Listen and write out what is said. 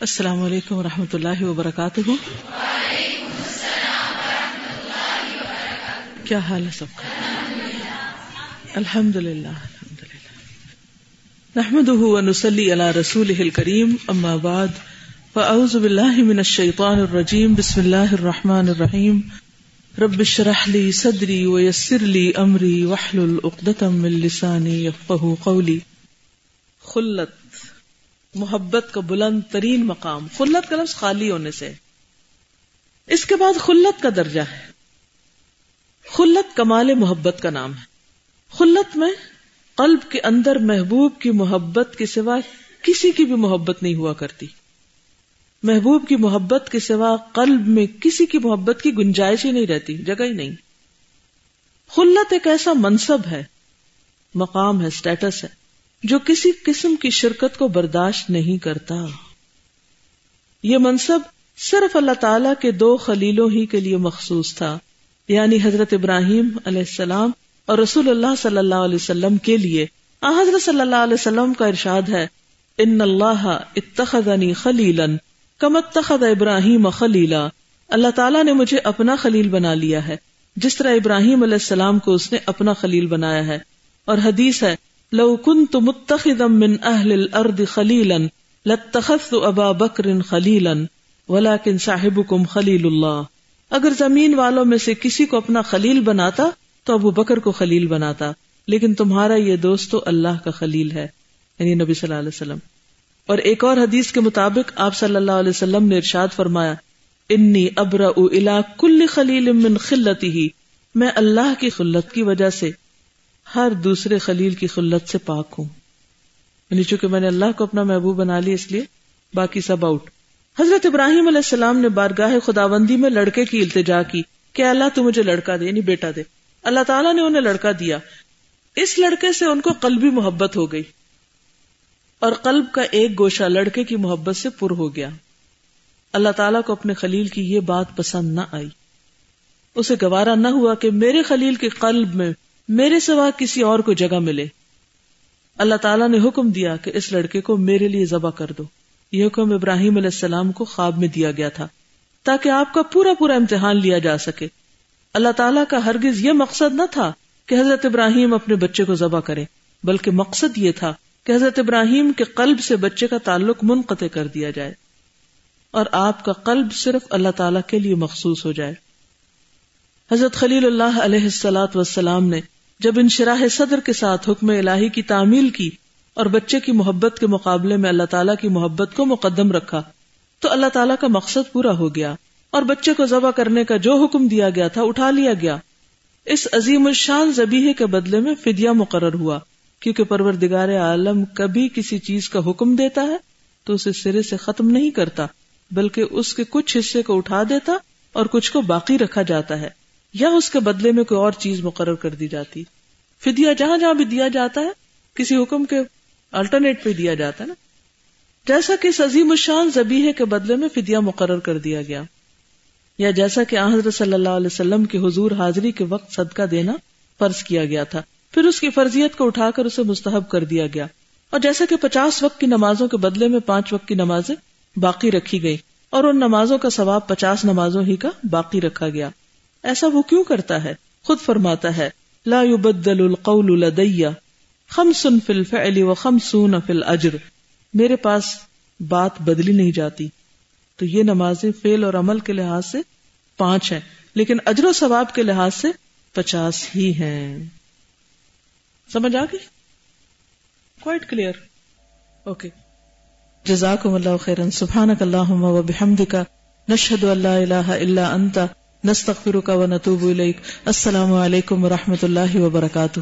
السلام علیکم و رحمۃ اللہ وبرکاتہ۔ کیا حال ہے سب کا؟ الحمد للہ الحمد للہ نحمد ونسلی علی رسول کریم اما بعد، فاعوذ باللہ من الشیطان الرجیم، بسم اللہ الرحمن الرحیم۔ رب اشرح لی صدری ویسر لی امری، واحلل عقدۃ من لسانی یفقهوا قولی۔ خلت محبت کا بلند ترین مقام، خلت کا لفظ خالی ہونے سے۔ اس کے بعد خلت کا درجہ ہے۔ خلت کمال محبت کا نام ہے۔ خلت میں قلب کے اندر محبوب کی محبت کے سوا کسی کی بھی محبت نہیں ہوا کرتی۔ محبوب کی محبت کے سوا قلب میں کسی کی محبت کی گنجائش ہی نہیں رہتی، جگہ ہی نہیں۔ خلت ایک ایسا منصب ہے، مقام ہے اسٹیٹس ہے۔ جو کسی قسم کی شرکت کو برداشت نہیں کرتا۔ یہ منصب صرف اللہ تعالی کے دو خلیلوں ہی کے لیے مخصوص تھا یعنی حضرت ابراہیم علیہ السلام اور رسول اللہ صلی اللہ علیہ وسلم کے لیے۔ حضرت صلی اللہ علیہ وسلم کا ارشاد ہے، ان اللہ اتخذنی خلیلا کم اتخذ ابراہیم خلیلا۔ اللہ تعالیٰ نے مجھے اپنا خلیل بنا لیا ہے، جس طرح ابراہیم علیہ السلام کو اس نے اپنا خلیل بنایا ہے۔ اور حدیث ہے لو كنت متخذا من اهل الارض خليلا لاتخذت ابا بکر خليلا، ولكن صاحبكم خليل اللہ اگر زمین والوں میں سے کسی کو اپنا خلیل بناتا، تو ابو بکر کو خلیل بناتا۔ لیکن تمہارا یہ دوست تو اللہ کا خلیل ہے یعنی نبی صلی اللہ علیہ وسلم۔ اور ایک اور حدیث کے مطابق آپ صلی اللہ علیہ وسلم نے ارشاد فرمایا، انی ابرا الا کل خلیل من خلتی ہی میں اللہ کی خلت کی وجہ سے ہر دوسرے خلیل کی خلت سے پاک ہوں۔ یعنی چونکہ میں نے اللہ کو اپنا محبوب بنا لی اس لیے باقی سب آؤٹ حضرت ابراہیم علیہ السلام نے بارگاہ خداوندی میں لڑکے کی التجا کی کہ اللہ تو مجھے لڑکا دے یعنی بیٹا دے۔ اللہ تعالیٰ نے انہیں لڑکا دیا۔ اس لڑکے سے ان کو قلبی محبت ہو گئی۔ اور قلب کا ایک گوشہ لڑکے کی محبت سے پر ہو گیا۔ اللہ تعالیٰ کو اپنے خلیل کی یہ بات پسند نہ آئی۔ اسے گوارا نہ ہوا کہ میرے خلیل کے قلب میں میرے سوا کسی اور کو جگہ ملے۔ اللہ تعالیٰ نے حکم دیا کہ اس لڑکے کو میرے لیے ذبح کر دو۔ یہ حکم ابراہیم علیہ السلام کو خواب میں دیا گیا تھا۔ تاکہ آپ کا پورا پورا امتحان لیا جا سکے۔ اللہ تعالیٰ کا ہرگز یہ مقصد نہ تھا کہ حضرت ابراہیم اپنے بچے کو ذبح کرے، بلکہ مقصد یہ تھا کہ حضرت ابراہیم کے قلب سے بچے کا تعلق منقطع کر دیا جائے۔ اور آپ کا قلب صرف اللہ تعالیٰ کے لیے مخصوص ہو جائے۔ حضرت خلیل اللہ علیہ السلاۃ وسلام نے جب ان شراہ صدر کے ساتھ حکم الہی کی تعمیل کی اور بچے کی محبت کے مقابلے میں اللہ تعالیٰ کی محبت کو مقدم رکھا، تو اللہ تعالیٰ کا مقصد پورا ہو گیا اور بچے کو ذبح کرنے کا جو حکم دیا گیا تھا اٹھا لیا گیا۔ اس عظیم الشان زبیح کے بدلے میں فدیہ مقرر ہوا، کیونکہ پروردگار عالم کبھی کسی چیز کا حکم دیتا ہے تو اسے سرے سے ختم نہیں کرتا، بلکہ اس کے کچھ حصے کو اٹھا دیتا اور کچھ کو باقی رکھا جاتا ہے۔ یا اس کے بدلے میں کوئی اور چیز مقرر کر دی جاتی فدیا جہاں جہاں بھی دیا جاتا ہے، کسی حکم کے الٹرنیٹ پہ دیا جاتا ہے نا۔ جیسا کہ عظیم الشان زبیح کے بدلے میں فدیا مقرر کر دیا گیا۔ یا جیسا کہ حضرت صلی اللہ علیہ وسلم کی حضور حاضری کے وقت صدقہ دینا فرض کیا گیا تھا۔ پھر اس کی فرضیت کو اٹھا کر اسے مستحب کر دیا گیا۔ اور جیسا کہ پچاس وقت کی نمازوں کے بدلے میں پانچ وقت کی نمازیں باقی رکھی گئی اور ان نمازوں کا ثواب پچاس نمازوں ہی کا باقی رکھا گیا۔ ایسا وہ کیوں کرتا ہے؟ خود فرماتا ہے، لا يبدل القول لدي خمس في الفعل وخمسون في الاجر۔ میرے پاس بات بدلی نہیں جاتی۔ تو یہ نمازیں فعل اور عمل کے لحاظ سے پانچ ہیں، لیکن اجر و ثواب کے لحاظ سے پچاس ہی ہیں۔ سمجھ آ گئی؟ کوائٹ کلیئر اوکے جزاکم اللہ خیرن سبحانک اللہم و بحمدک، نشہد اللہ الہ الا انت نستغفرک و نتوب الیک. السلام علیکم و رحمۃ اللہ وبرکاتہ.